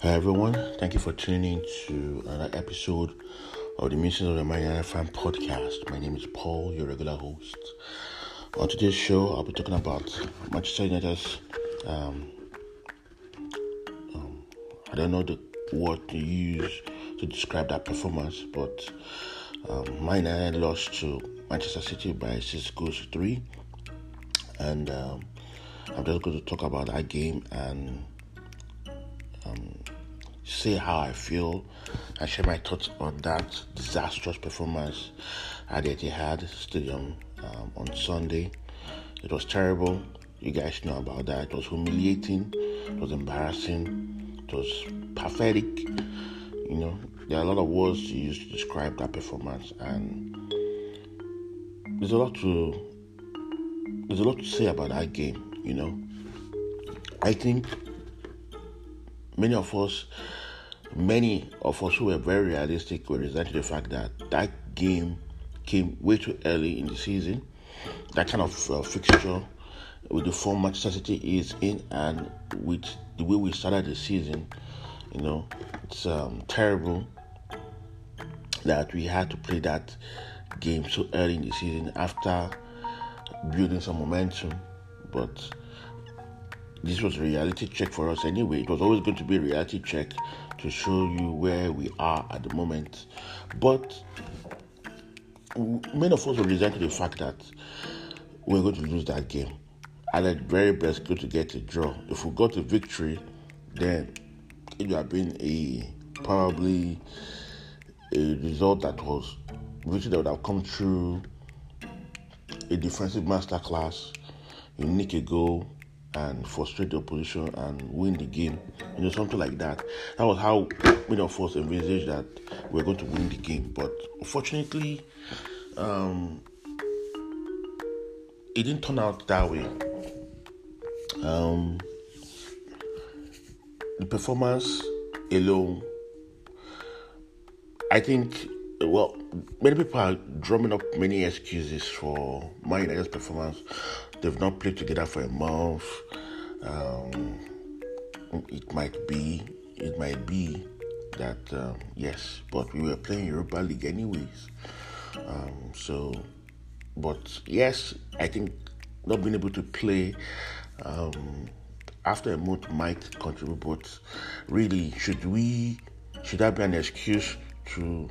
Hi everyone, thank you for tuning in to another episode of the Missions of the Mariana Fan podcast. My name is Paul, your regular host. On today's show, I'll be talking about Manchester United's. Um, um, I don't know the word to use to describe that performance, but um, Man United lost to Manchester City by six goals to three, and um, I'm just going to talk about that game and um, say how I feel and share my thoughts on that disastrous performance at the Etihad Stadium um, on Sunday. It was terrible. You guys know about that. It was humiliating. It was embarrassing. It was pathetic. You know, there are a lot of words to use to describe that performance, and there's a lot to there's a lot to say about that game. You know, I think many of us, many of us who were very realistic were resenting the fact that that game came way too early in the season. That kind of uh, fixture with the form Manchester is in and with the way we started the season, you know, it's um, terrible that we had to play that game so early in the season after building some momentum. But this was a reality check for us anyway. It was always going to be a reality check to show you where we are at the moment. But many of us were resigned to the fact that we're going to lose that game. At the very best, go to get a draw. If we got a victory, then it would have been a probably a result that was victory that would have come through a defensive masterclass. unique a goal, and frustrate the opposition and win the game. You know, something like that. That was how many of us envisaged that we are going to win the game. But unfortunately, um, it didn't turn out that way. Um, the performance alone, I think, well, many people are drumming up many excuses for Man United's performance. They've not played together for a month. Um, it might be, it might be that um, yes, but we were playing Europa League anyways. Um, so, but yes, I think not being able to play um, after a month might contribute. But really, should we? Should that be an excuse to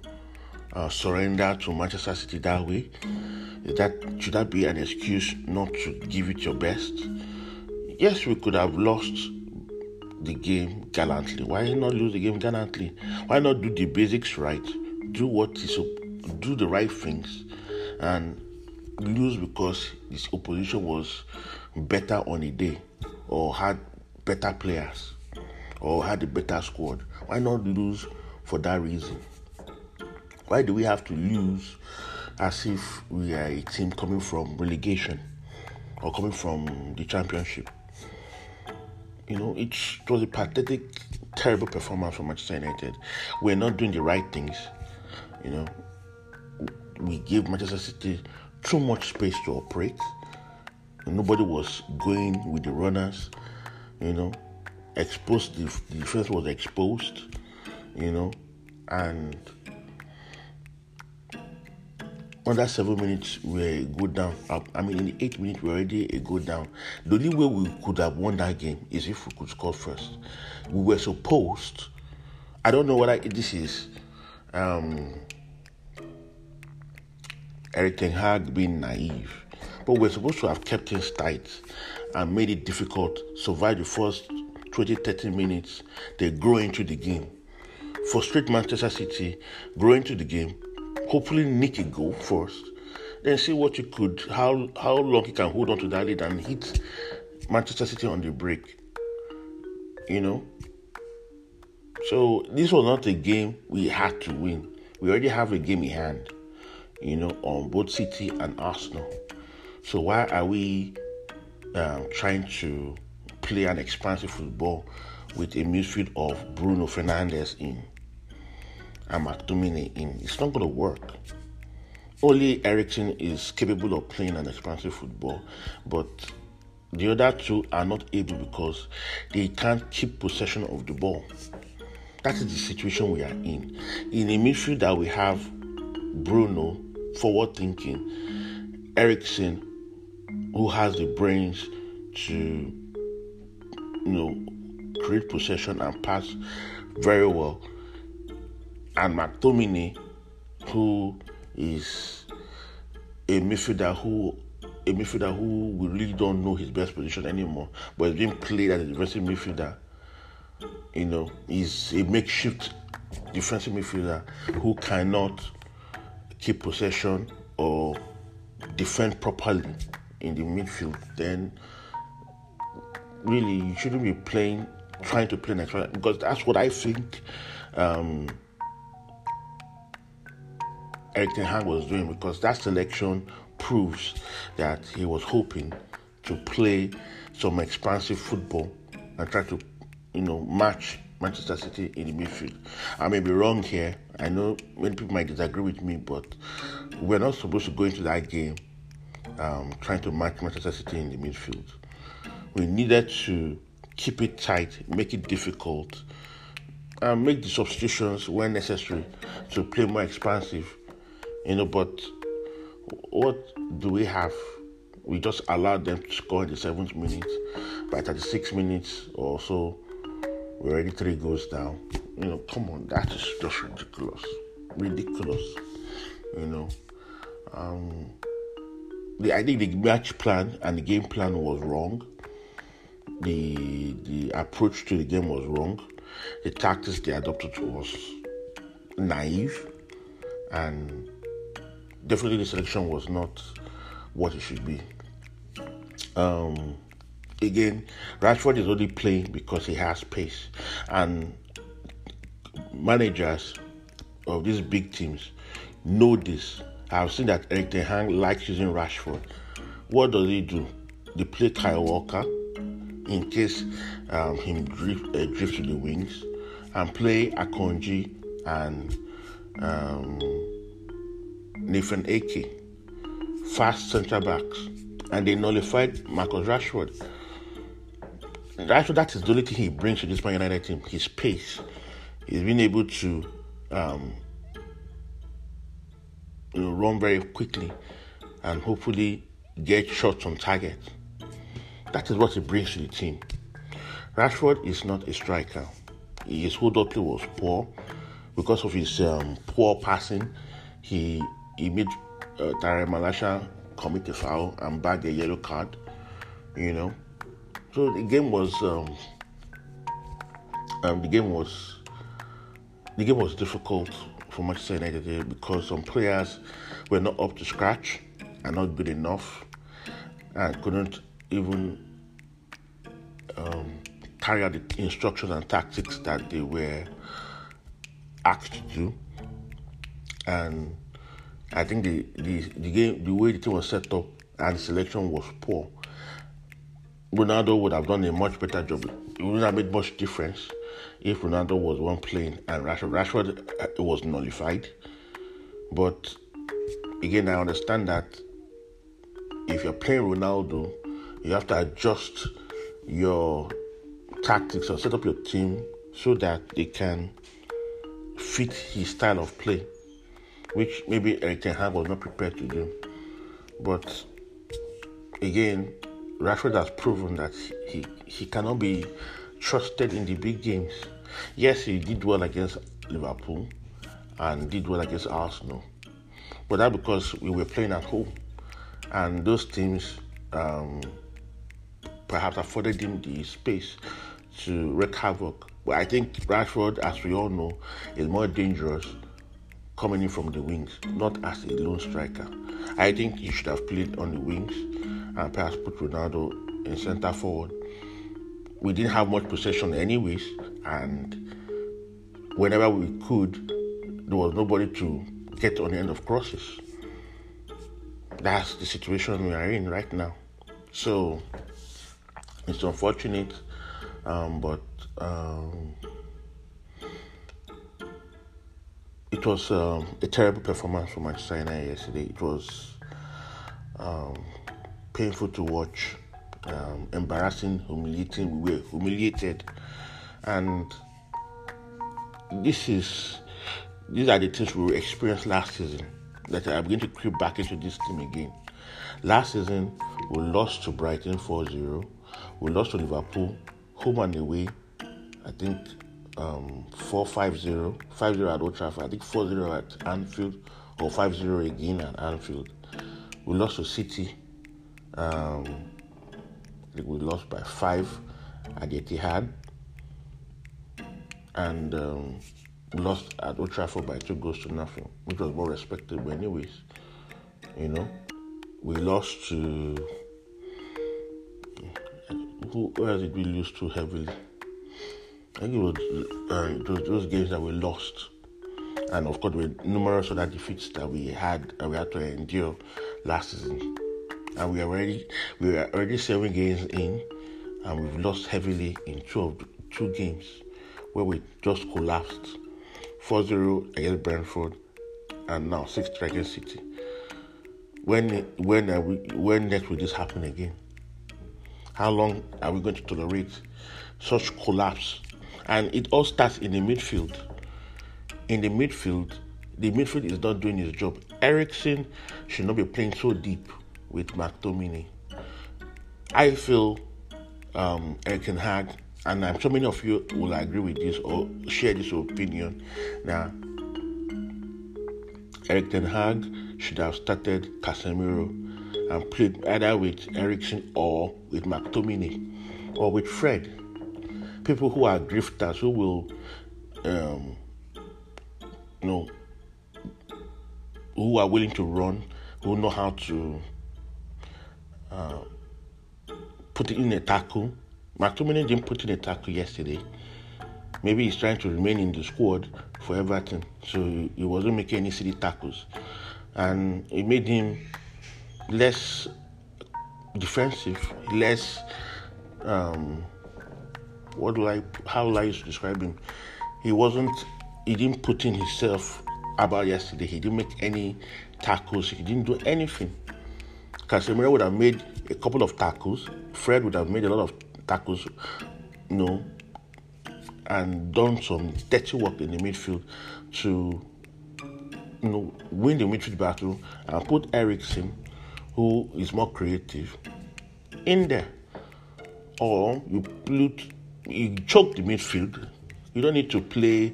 uh, surrender to Manchester City that way? That should that be an excuse not to give it your best? Yes, we could have lost the game gallantly. Why not lose the game gallantly? Why not do the basics right? Do what is do the right things, and lose because this opposition was better on a day, or had better players, or had a better squad. Why not lose for that reason? Why do we have to lose as if we are a team coming from relegation or coming from the championship? You know, it was a pathetic, terrible performance from Manchester United. We're not doing the right things. You know, we gave Manchester City too much space to operate. Nobody was going with the runners. You know, exposed the, the defense was exposed. You know, and under seven minutes we go down. I mean, in the eight minutes we already a goal down. The only way we could have won that game is if we could score first. We were supposed. I don't know whether this is um, Erik Ten Hag being naive, but we're supposed to have kept things tight and made it difficult. Survive the first 20, 30 minutes. They grow into the game. Frustrate Manchester City, grow into the game, hopefully nick a goal first, then see what you could, how how long you can hold on to that lead and hit Manchester City on the break. You know. So this was not a game we had to win. We already have a game in hand, you know, on both City and Arsenal. So why are we um, trying to play an expansive football with a midfield of Bruno Fernandes in? And McTominay in. It's not going to work. Only Eriksen is capable of playing an expansive football, but the other two are not able because they can't keep possession of the ball. that is the situation we are in. In a midfield that we have Bruno, forward thinking, Eriksen, who has the brains to, you know, create possession and pass very well, and McTominay, who is a midfielder who a midfielder who we really don't know his best position anymore, but he's being played as a defensive midfielder. You know, he's a makeshift defensive midfielder who cannot keep possession or defend properly in the midfield. Then, really, you shouldn't be playing, trying to play next round. because that's what I think. Um, Erik Ten Hag was doing because that selection proves that he was hoping to play some expansive football and try to, you know, match Manchester City in the midfield. I may be wrong here. I know many people might disagree with me, but we're not supposed to go into that game um, trying to match Manchester City in the midfield. We needed to keep it tight, make it difficult, and make the substitutions when necessary to play more expansive. You know, but what do we have? We just allowed them to score in the seventh minute. By 36 minutes or so, we're already three goals down. You know, come on, that is just ridiculous. Ridiculous. You know. Um, the, I think the match plan and the game plan was wrong. The the approach to the game was wrong. The tactics they adopted was naive and definitely the selection was not what it should be. Um, again, Rashford is only playing because he has pace, and managers of these big teams know this. I've seen that Erik Ten Hag likes using Rashford. What does he do? They play Kyle Walker in case um, him drift, uh, drift to the wings, and play Akanji and um, Nathan Ake, fast centre backs, and they nullified Marcus Rashford. Rashford, that is the only thing he brings to this Man United team his pace. He's been able to um, you know, run very quickly and hopefully get shots on target. That is what he brings to the team. Rashford is not a striker. His hold up play was poor because of his um, poor passing. He he made uh, Tare Malacia commit a foul and bag a yellow card, you know. So the game was um, um, the game was the game was difficult for Manchester United because some players were not up to scratch and not good enough and couldn't even um, carry out the instructions and tactics that they were asked to do. And I think the, the, the game, the way the team was set up and the selection was poor. Ronaldo would have done a much better job. It wouldn't have made much difference if Ronaldo was one playing and Rashford, Rashford uh, was nullified. But again, I understand that if you're playing Ronaldo, you have to adjust your tactics or set up your team so that they can fit his style of play which maybe Ten Hag was not prepared to do. But again, Rashford has proven that he, he cannot be trusted in the big games. Yes, he did well against Liverpool and did well against Arsenal, but that because we were playing at home, and those teams um, perhaps afforded him the space to wreak havoc. But I think Rashford, as we all know, is more dangerous coming in from the wings, not as a lone striker. I think he should have played on the wings and perhaps put Ronaldo in centre forward. We didn't have much possession, anyways, and whenever we could, there was nobody to get on the end of crosses. That's the situation we are in right now. So it's unfortunate, um, but um, it was um, a terrible performance for Manchester United yesterday. It was um, painful to watch, um, embarrassing, humiliating. We were humiliated, and this is these are the things we experienced last season that are going to creep back into this team again. Last season, we lost to Brighton 4 0. We lost to Liverpool, home and away. I think um, 4 5 0. 5 0 at Old Trafford. I think 4 0 at Anfield, or 5 0 again at Anfield. We lost to City. Um, we lost by 5 at Etihad. And um, lost at Old Trafford by two goals to nothing, which was more respectable, anyways. You know, we lost to who? Where did we lose too heavily? I think it was those, those games that we lost, and of course, were numerous other defeats that we had and we had to endure last season. And we are already we are already seven games in, and we've lost heavily in two of two games where we just collapsed 4 0 against Brentford, and now 6 3 against City. When, when, are we, when next will this happen again? How long are we going to tolerate such collapse? And it all starts in the midfield. In the midfield, the midfield is not doing his job. Eriksen should not be playing so deep with McTominay. I feel um, Erik Ten Hag and I'm sure many of you will agree with this or share this opinion. Now, Erik Ten Hag should have started Casemiro and played either with Eriksen or with McTominay or with Fred. People who are drifters who will, um, you know, who are willing to run, who know how to uh, put in a tackle McTominay didn't put in a tackle yesterday. Maybe he's trying to remain in the squad for Everton, so he wasn't making any city tackles, and it made him less defensive, less. Um, what do I? How do I describe him? He wasn't. He didn't put in himself about yesterday. He didn't make any tackles. He didn't do anything. Casemiro would have made a couple of tackles. Fred would have made a lot of tackles, you know, and done some dirty work in the midfield to, you know, win the midfield battle and put Eriksen, who is more creative, in there. Or you put, you choke the midfield. You don't need to play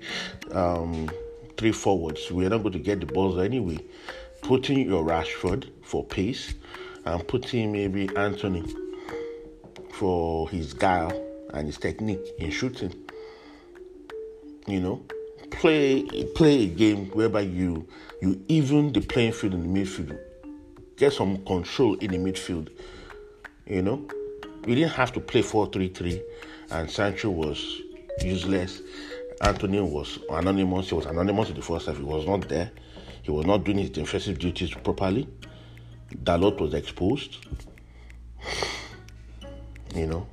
um, three forwards. We're not going to get the balls anyway. Putting your Rashford for pace and putting maybe Antony for his guile and his technique in shooting. You know, play play a game whereby you you even the playing field in the midfield, get some control in the midfield. You know, we didn't have to play 4-3-3, and Sancho was useless. Antony was anonymous. He was anonymous in the first half. He was not there. He was not doing his defensive duties properly. Dalot was exposed. You know,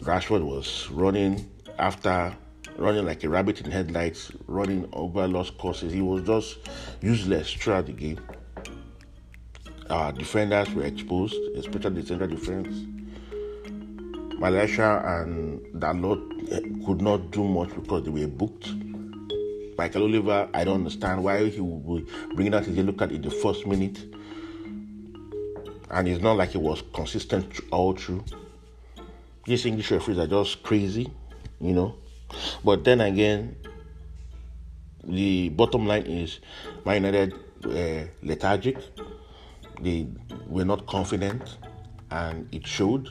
Rashford was running after running like a rabbit in headlights, running over lost courses. He was just useless throughout the game. Our defenders were exposed, especially the central defense. Malacia and Dalot eh, could not do much because they were booked. Michael Oliver, I don't understand why he would bring out his yellow card in the first minute and it's not like it was consistent all through. These English referees are just crazy, you know. But then again, the bottom line is Man United were lethargic. They were not confident, and it showed.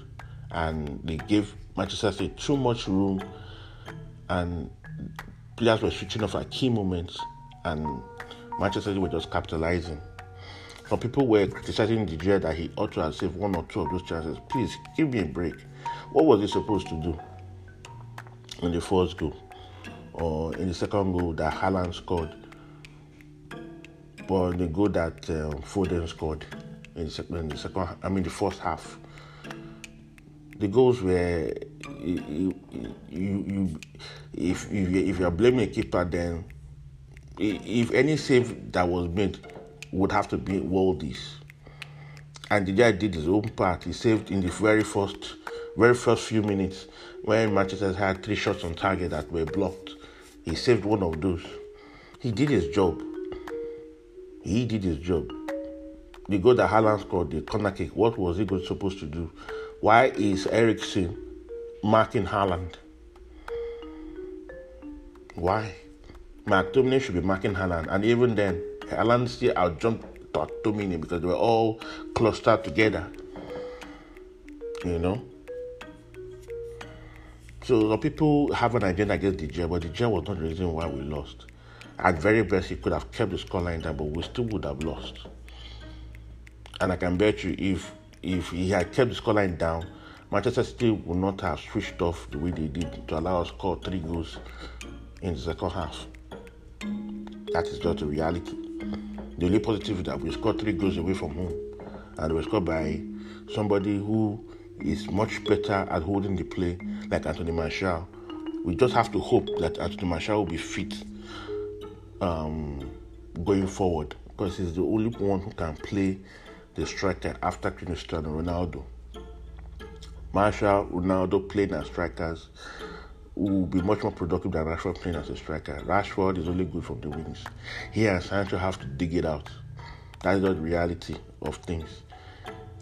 And they gave Manchester City too much room, and players were switching off at key moments, and Manchester City were just capitalizing. Some people were criticizing Gea that he ought to have saved one or two of those chances. Please give me a break. What was he supposed to do in the first goal or in the second goal that Haaland scored? Or the goal that um, Foden scored in the, second, in the second, I mean the first half. The goals were you, you, you if if if you are blaming a keeper, then if any save that was made would have to be Worldies. And the guy did his own part. He saved in the very first, very first few minutes when Manchester had three shots on target that were blocked. he saved one of those. He did his job. He did his job. The goal that Haaland scored, the corner kick, what was he supposed to do? Why is Eriksen marking Haaland? Why? McTominay should be marking Haaland, and even then, Haaland still outjumped McTominay because they were all clustered together. You know? So the people have an agenda against De Gea, but De Gea was not the reason why we lost. At very best, he could have kept the scoreline down, but we still would have lost. And I can bet you, if if he had kept the scoreline down, Manchester City would not have switched off the way they did to allow us score three goals in the second half. That is just the reality. The only positive is that we scored three goals away from home, and we scored by somebody who is much better at holding the play, like Anthony Martial. We just have to hope that Anthony Martial will be fit um, going forward because he's the only one who can play striker after Cristiano Ronaldo. Martial, Ronaldo playing as strikers will be much more productive than Rashford playing as a striker. Rashford is only good from the wings. He and Sancho have to dig it out. That is not the reality of things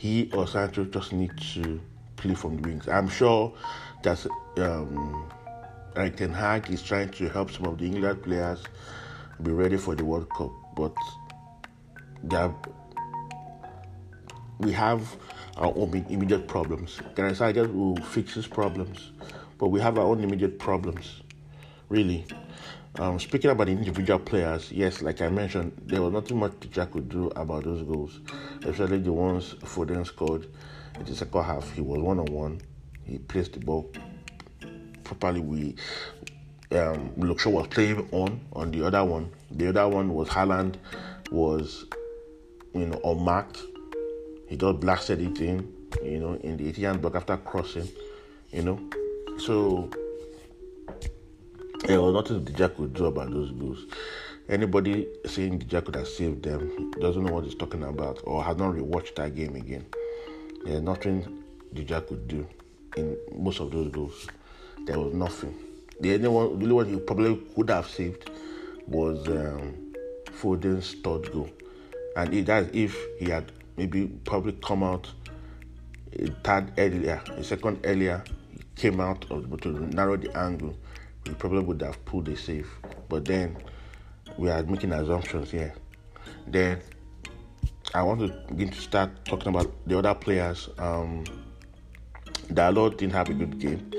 he or Sancho just need to play from the wings. I'm sure that um, Erik Ten Hag is trying to help some of the England players be ready for the World Cup, but we have our own immediate problems. Gareth Southgate will fix his problems, but we have our own immediate problems, really. Um, speaking about the individual players, yes, like I mentioned, there was nothing much Jack could do about those goals, especially the ones Foden scored in the second half. He was one on one. He placed the ball properly. We um, Luke Shaw was playing on on the other one. The other one was Haaland was you know unmarked. He just blasted it in, you know, in the 18 block after crossing, you know. So there was nothing De Gea could do about those goals. Anybody saying De Gea could have saved them doesn't know what he's talking about or has not rewatched that game again. There's nothing De Gea could do in most of those goals. There was nothing. The only one, the only one he probably could have saved was um, Foden's third goal, and it, that if he had maybe probably come out a third earlier, a second earlier, he came out of, to narrow the angle we probably would have pulled a save. But then we are making assumptions here. Then I want to begin to start talking about the other players. Um, Dalot didn't have a good game.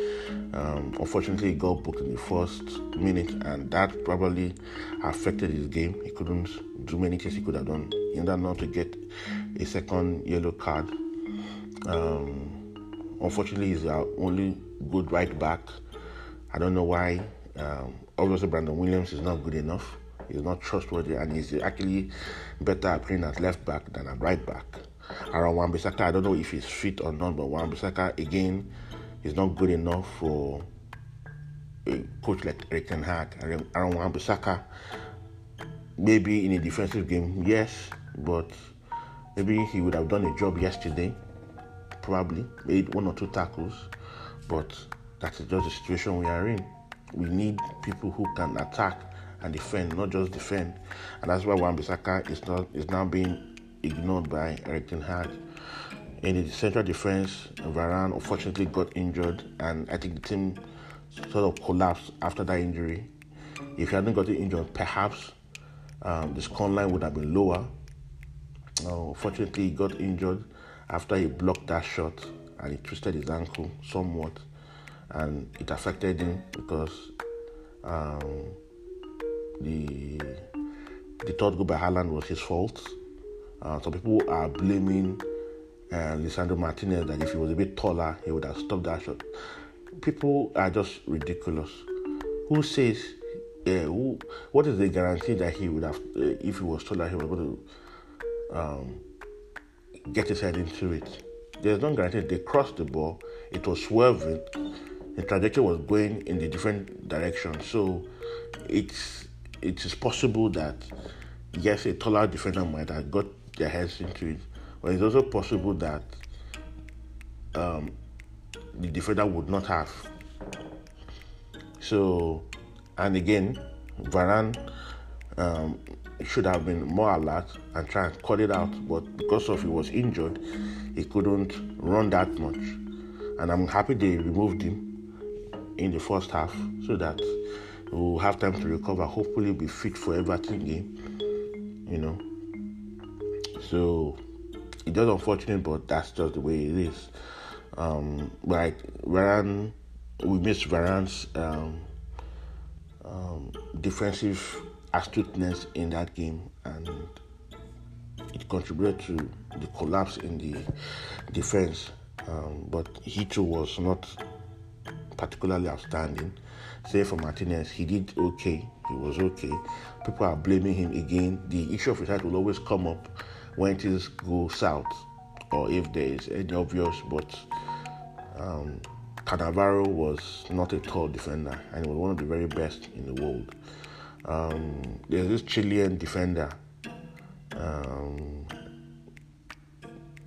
Um, unfortunately, he got booked in the first minute, and that probably affected his game. He couldn't do many things he could have done. He ended not to get a second yellow card. Um, unfortunately, he's our only good right back. I don't know why. Um, obviously, Brandon Williams is not good enough. He's not trustworthy, and he's actually better at playing at left back than at right back. Aaron Wan-Bissaka, I don't know if he's fit or not, but Wan-Bissaka again is not good enough for a coach like Erik Ten Hag. Aaron Wan-Bissaka, maybe in a defensive game, yes, but maybe he would have done a job yesterday. Probably made one or two tackles, but that is just the situation we are in. We need people who can attack and defend, not just defend. And that's why Wan-Bissaka is not is now being ignored by Erik Ten Hag. In the central defense, Varane unfortunately got injured, and I think the team sort of collapsed after that injury. If he hadn't gotten injured, perhaps um, the score line would have been lower. Uh, unfortunately, he got injured after he blocked that shot and he twisted his ankle somewhat and it affected him because um, the the third goal by Haaland was his fault. Uh, some people are blaming uh, Lisandro Martinez that if he was a bit taller, he would have stopped that shot. People are just ridiculous. Who says? Uh, who? What is the guarantee that he would have, uh, if he was taller, he was going to um, get his head into it? There's no guarantee. They crossed the ball. It was swerving the trajectory was going in the different direction. So it's it is possible that yes, a taller defender might have got their heads into it, but it's also possible that um, the defender would not have. So And again, Varane um, should have been more alert and try and cut it out, but because of he was injured, he couldn't run that much. And I'm happy they removed him in the first half so that we'll have time to recover. Hopefully, be fit for Everton game. You know. So it's just unfortunate, but that's just the way it is. Um, like Varane, we missed Varane's um, um, defensive astuteness in that game, and it contributed to the collapse in the defense. Um, but he too was not particularly outstanding. Save for Martinez, he did okay. He was okay. People are blaming him again. The issue of his will always come up when things go south or if there is any obvious, but um, Cannavaro was not a tall defender and he was one of the very best in the world. Um, there's this Chilean defender um,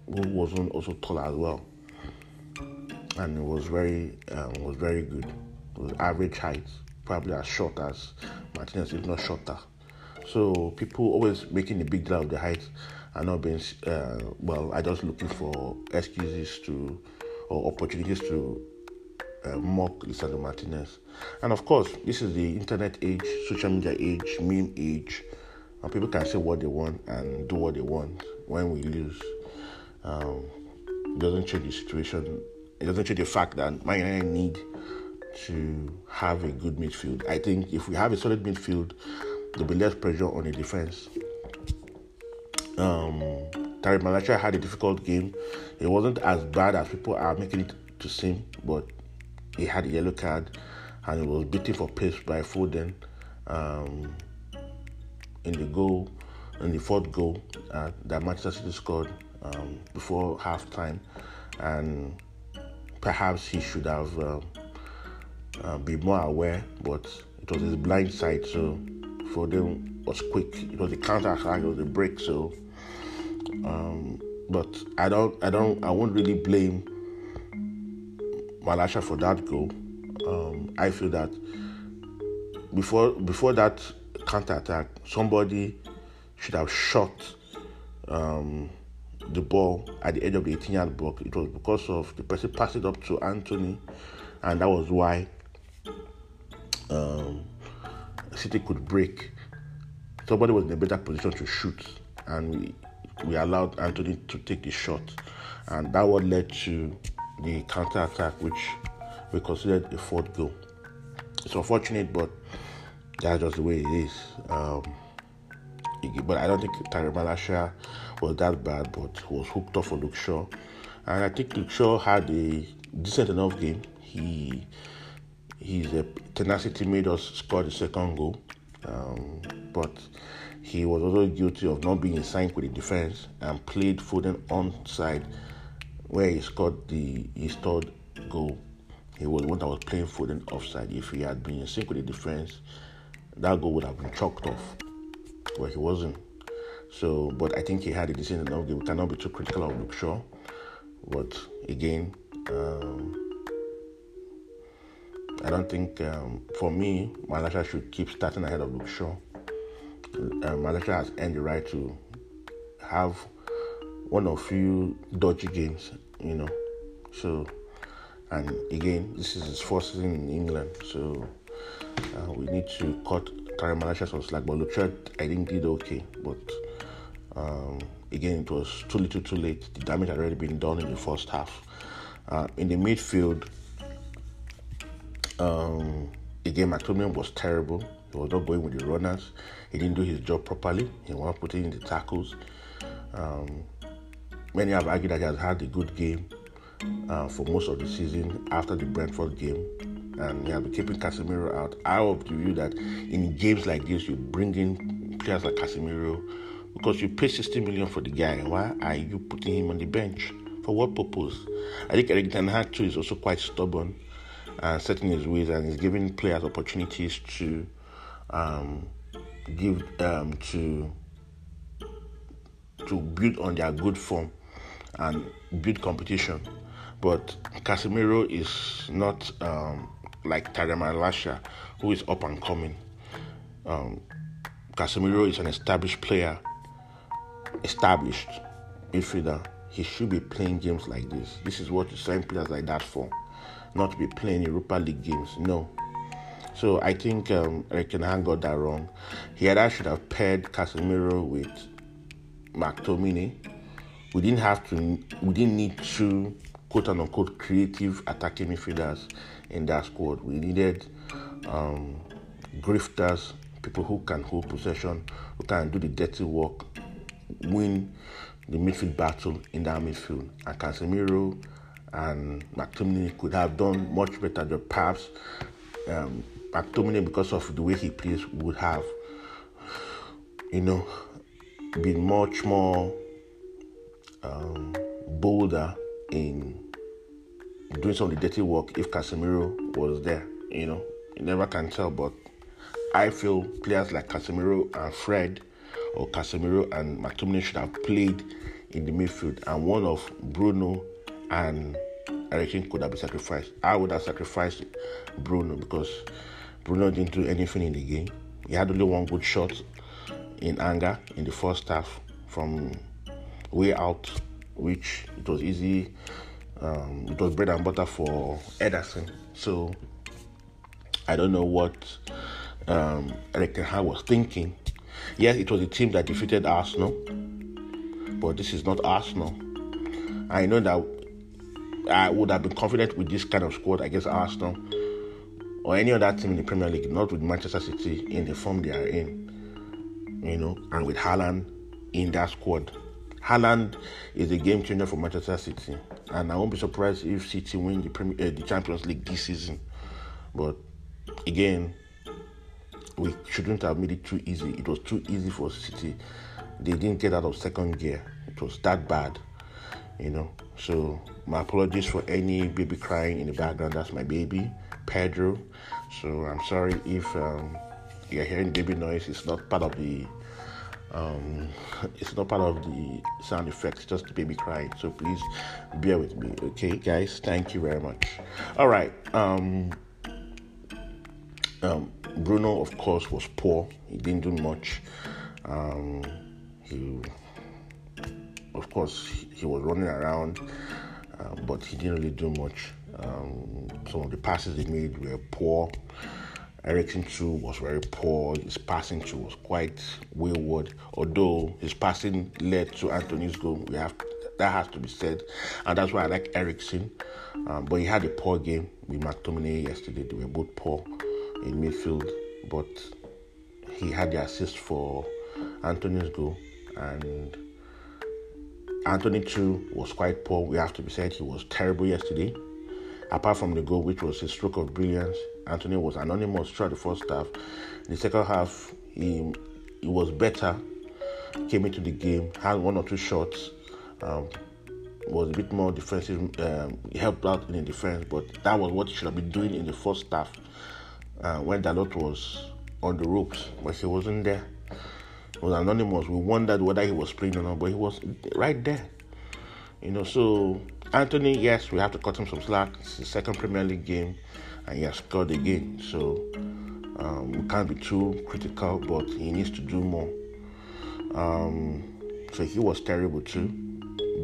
who wasn't also tall as well, and it was very um, was very good. It was average height, probably as short as Martinez, if not shorter. So people always making a big deal of the height and not being uh, well. I just looking for excuses to or opportunities to uh, mock Lisandro Martinez. And of course, this is the internet age, social media age, meme age, and people can say what they want and do what they want when we lose. Um, it doesn't change the situation. It doesn't change the fact that United need to have a good midfield. I think if we have a solid midfield, there'll be less pressure on the defense. Um, Tariq Malacia had a difficult game. It wasn't as bad as people are making it to seem, but he had a yellow card and he was beaten for pace by Foden um, in the goal, in the fourth goal uh, that Manchester City scored um, before half time. And perhaps he should have uh, uh, been more aware, but it was his blind side, so Foden was quick. It was a counter attack, it was a break, so. Um, but I don't, I don't, I won't really blame Malacia for that goal. Um, I feel that before before that counter attack, somebody should have shot um, the ball at the edge of the 18 yard box. It was because of the person passed it up to Antony, and that was why um, City could break. Somebody was in a better position to shoot, and we we allowed Antony to take the shot, and that what led to the counter attack, which we considered a fourth goal. It's unfortunate, but that's just the way it is. Um, but I don't think Malacia was that bad, but was hooked up for Luke Shaw. And I think Luke Shaw had a decent enough game. He his tenacity made us score the second goal, um, but he was also guilty of not being in sync with the defense and played Foden onside where he scored the his third goal. He was the one that was playing Foden offside. If he had been in sync with the defense, that goal would have been chalked off. But he wasn't. So, but I think he had a decent enough game. We cannot be too critical of Luke Shaw. But again, um, I don't think um, for me, Malacia should keep starting ahead of Luke Shaw. Uh, Malacia has earned the right to have one of few dodgy games, you know. So, and again, this is his first season in England, so uh, we need to cut Tariq Malacia some slack. But Luke Shaw, I think, did okay, but um, again, it was too little, too late. The damage had already been done in the first half. Uh, in the midfield, um, again, McTominay was terrible. He was not going with the runners. He didn't do his job properly. He wasn't putting in the tackles. Um, Many have argued that he has had a good game uh, for most of the season after the Brentford game, and he has been keeping Casemiro out. I hope to you that in games like this, you bring in players like Casemiro because you pay 60 million for the guy. Why are you putting him on the bench? For what purpose? I think Erik Ten Hag too is also quite stubborn and setting his ways and is giving players opportunities to um, give um, to to build on their good form and build competition. But Casemiro is not um, like Tariq Malacia, who is up and coming. Um, Casemiro is an established player, established midfielder. He should be playing games like this. This is what you sign players like that for, not to be playing Europa League games. No. So I think um, Hag got that wrong. He either should have paired Casemiro with McTominay. We didn't have to. We didn't need two quote unquote creative attacking midfielders in that squad. We needed um, grifters, people who can hold possession, who can do the dirty work, win the midfield battle in that midfield. And Casemiro and McTominay could have done much better. Perhaps um, McTominay, because of the way he plays, would have, you know, been much more um, bolder in doing some of the dirty work if Casemiro was there. You know, you never can tell, but I feel players like Casemiro and Fred or Casemiro and McTominay should have played in the midfield, and one of Bruno and Eriksen could have been sacrificed. I would have sacrificed Bruno because Bruno didn't do anything in the game. He had only one good shot in anger in the first half from way out, which it was easy. Um, it was bread and butter for Ederson. So I don't know what um, Erik Ten Hag was thinking. Yes, it was a team that defeated Arsenal, but this is not Arsenal. I know that I would have been confident with this kind of squad against Arsenal or any other team in the Premier League, not with Manchester City in the form they are in, you know, and with Haaland in that squad. Haaland is a game changer for Manchester City, and I won't be surprised if City win the Premier, uh, the Champions League this season. But again, we shouldn't have made it too easy. It was too easy for City. They didn't get out of second gear. It was that bad, you know. So my apologies for any baby crying in the background. That's my baby, Pedro. So I'm sorry if um, you're hearing baby noise. It's not part of the um, it's not part of the sound effects, just the baby crying. So please bear with me, okay, guys? Thank you very much. All right. Um, um, Bruno, of course, was poor. He didn't do much. Um, he, of course, he was running around, uh, but he didn't really do much. Um, some of the passes he made were poor. Eriksen too was very poor. His passing too was quite wayward. Although his passing led to Antony's goal, we have that has to be said, and that's why I like Eriksen. Um, but he had a poor game with McTominay yesterday. They were both poor in midfield, but he had the assist for Antony's goal, and Antony too was quite poor. We have to be said he was terrible yesterday. Apart from the goal, which was a stroke of brilliance, Antony was anonymous throughout the first half. In the second half, he he was better. Came into the game, had one or two shots. Um, was a bit more defensive, um, helped out in the defense, but that was what he should have been doing in the first half uh, when Dalot was on the ropes, but he wasn't there. It was anonymous. We wondered whether he was playing or not, but he was right there. You know, so Antony, yes, we have to cut him some slack. It's his second Premier League game, and he has scored again. So um, we can't be too critical, but he needs to do more. Um, so he was terrible too,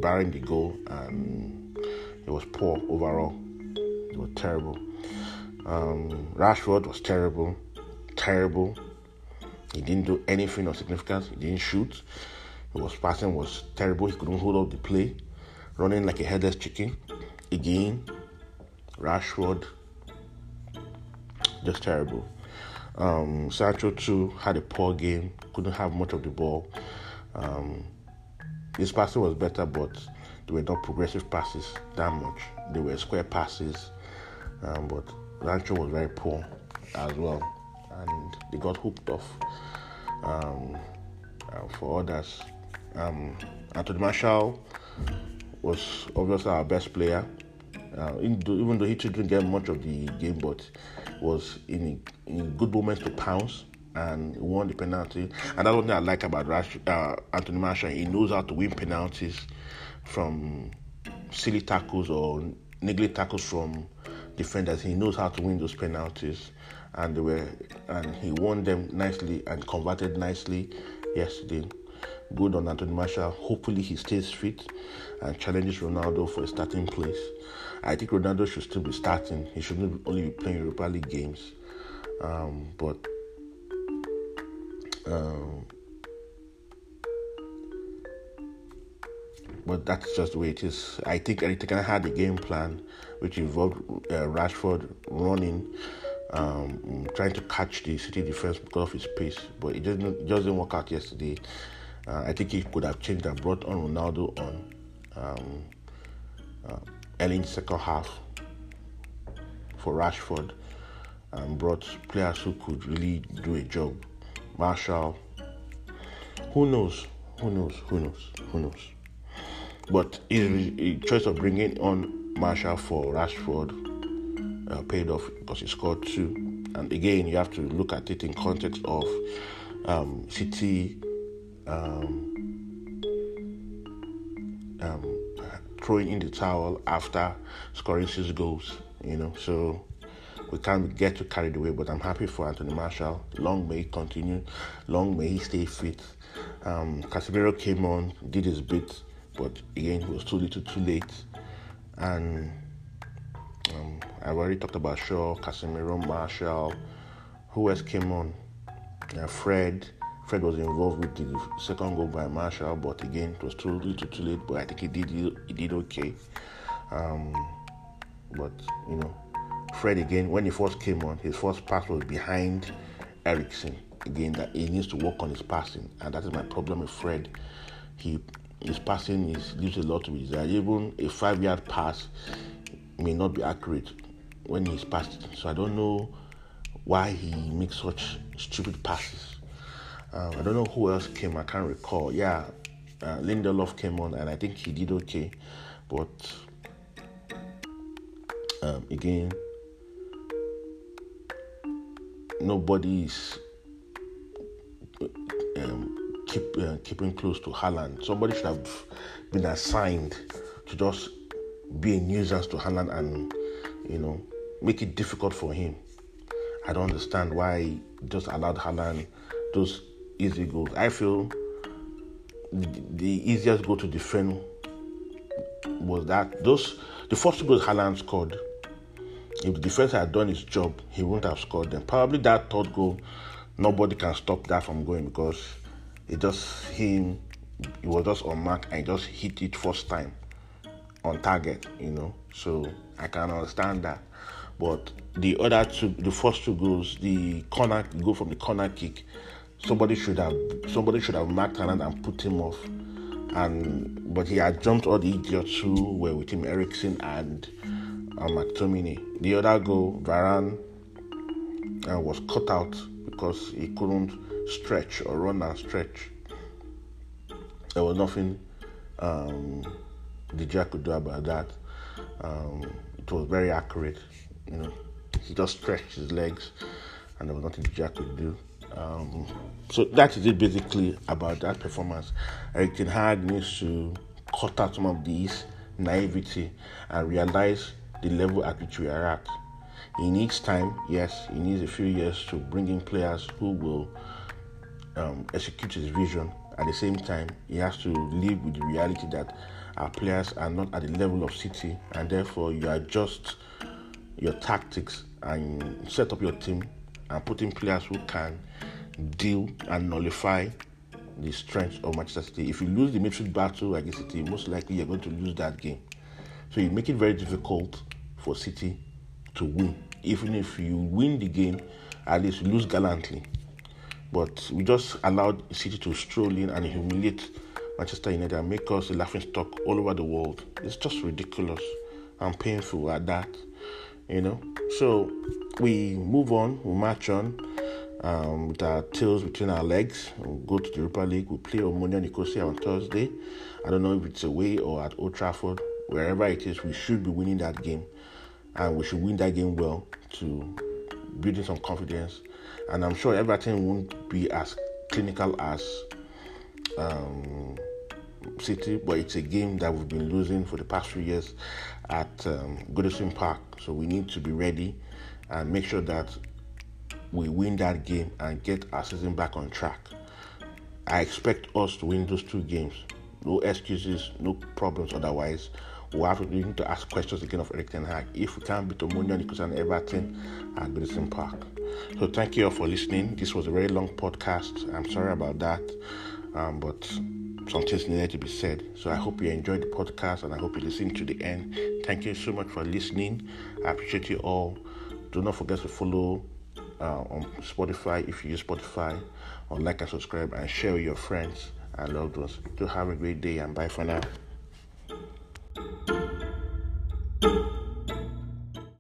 barring the goal, and it was poor overall. It was terrible. Um, Rashford was terrible, terrible. He didn't do anything of significance. He didn't shoot. His passing was terrible. He couldn't hold up the play, running like a headless chicken. Again, Rashford, just terrible. Um, Sancho too had a poor game. Couldn't have much of the ball. Um, his passing was better, but they were not progressive passes that much. They were square passes, um, but Sancho was very poor as well, and they got hooked off. Um, uh, for others, um, Anthony Martial was obviously our best player. Uh, even though he didn't get much of the game, but was in, in good moments to pounce and won the penalty. And that's one thing I like about Rash, uh, Anthony Martial. He knows how to win penalties from silly tackles or niggly tackles from defenders. He knows how to win those penalties, and they were and he won them nicely and converted nicely yesterday. Good on Anthony Martial. Hopefully he stays fit and challenges Ronaldo for a starting place. I think Ronaldo should still be starting. He shouldn't only be playing Europa League games. Um, but um, but that's just the way it is. I think Erik had a game plan which involved uh, Rashford running, um, trying to catch the City defense because of his pace, but it didn't it just didn't work out yesterday. Uh, I think he could have changed and brought on Ronaldo on um, uh, early in the second half for Rashford and brought players who could really do a job. Martial, who knows? Who knows? Who knows? Who knows? But his choice of bringing on Martial for Rashford uh, paid off because he scored two. And again, you have to look at it in context of um, City um, um, throwing in the towel after scoring six goals. You know, so we can't get too carried away. But I'm happy for Anthony Martial. Long may he continue. Long may he stay fit. Um, Casemiro came on, did his bit but again, it was too little, too late. And um, I've already talked about Shaw, Casemiro, Martial. Who else came on? Uh, Fred. Fred was involved with the second goal by Martial, but again, it was too little, too late. But I think he did he did okay. Um, but you know, Fred again, when he first came on, his first pass was behind Eriksen. Again, that he needs to work on his passing, and that is my problem with Fred. He his passing is leaves a lot to be desired. Even a five yard pass may not be accurate when he's passing. So I don't know why he makes such stupid passes. Um, I don't know who else came. I can't recall. Yeah, uh, Lindelof came on, and I think he did okay. But um, again, nobody is um, keep uh, keeping close to Haaland. Somebody should have been assigned to just be a nuisance to Haaland and you know make it difficult for him. I don't understand why just allowed Haaland those easy goals. I feel the, easiest goal to defend was that those the first two goals Haaland scored. If the defense had done his job, he wouldn't have scored them. Probably that third goal, nobody can stop that from going because it just him it was just on mark and just hit it first time on target, you know. So I can understand that. But the other two the first two goals, the corner go from the corner kick, somebody should have somebody should have marked Haaland and put him off. And but he had jumped all the idiots who were with him, Eriksen and uh, McTominay. The other goal, Varane uh, was cut out because he couldn't stretch or run and stretch. There was nothing um, De Gea could do about that. Um, it was very accurate. You know, he just stretched his legs, and there was nothing De Gea could do. Um, so that is it basically about that performance. Erik Ten Hag needs to cut out some of these naivety and realize the level at which we are at. He needs time, yes, he needs a few years to bring in players who will um, execute his vision. At the same time, he has to live with the reality that our players are not at the level of City, and therefore you adjust your tactics and set up your team and put in players who can deal and nullify the strength of Manchester City. If you lose the midfield battle against City, most likely you're going to lose that game. So you make it very difficult for City to win. Even if you win the game, at least you lose gallantly. But we just allowed City to stroll in and humiliate Manchester United and make us a laughing stock all over the world. It's just ridiculous and painful at that, you know. So we move on, we march on um, with our tails between our legs. We'll go to the Europa League. We play Omonia Nicosia on Thursday. I don't know if it's away or at Old Trafford. Wherever it is, we should be winning that game, and we should win that game well to building some confidence and I'm sure everything won't be as clinical as um, City, but it's a game that we've been losing for the past few years at um, Goodison Park. So we need to be ready and make sure that we win that game and get our season back on track. I expect us to win those two games. No excuses, no problems otherwise. We'll have to, we need to ask questions again of Erik Ten Hag. If we can't beat Omonia, Nicosia and Everton at Goodison Park. So thank you all for listening. This was a very long podcast. I'm sorry about that. Um, but some things needed to be said. So I hope you enjoyed the podcast and I hope you listen to the end. Thank you so much for listening. I appreciate you all. Do not forget to follow uh, on Spotify if you use Spotify, or like and subscribe and share with your friends and loved ones. Do have a great day and bye for now.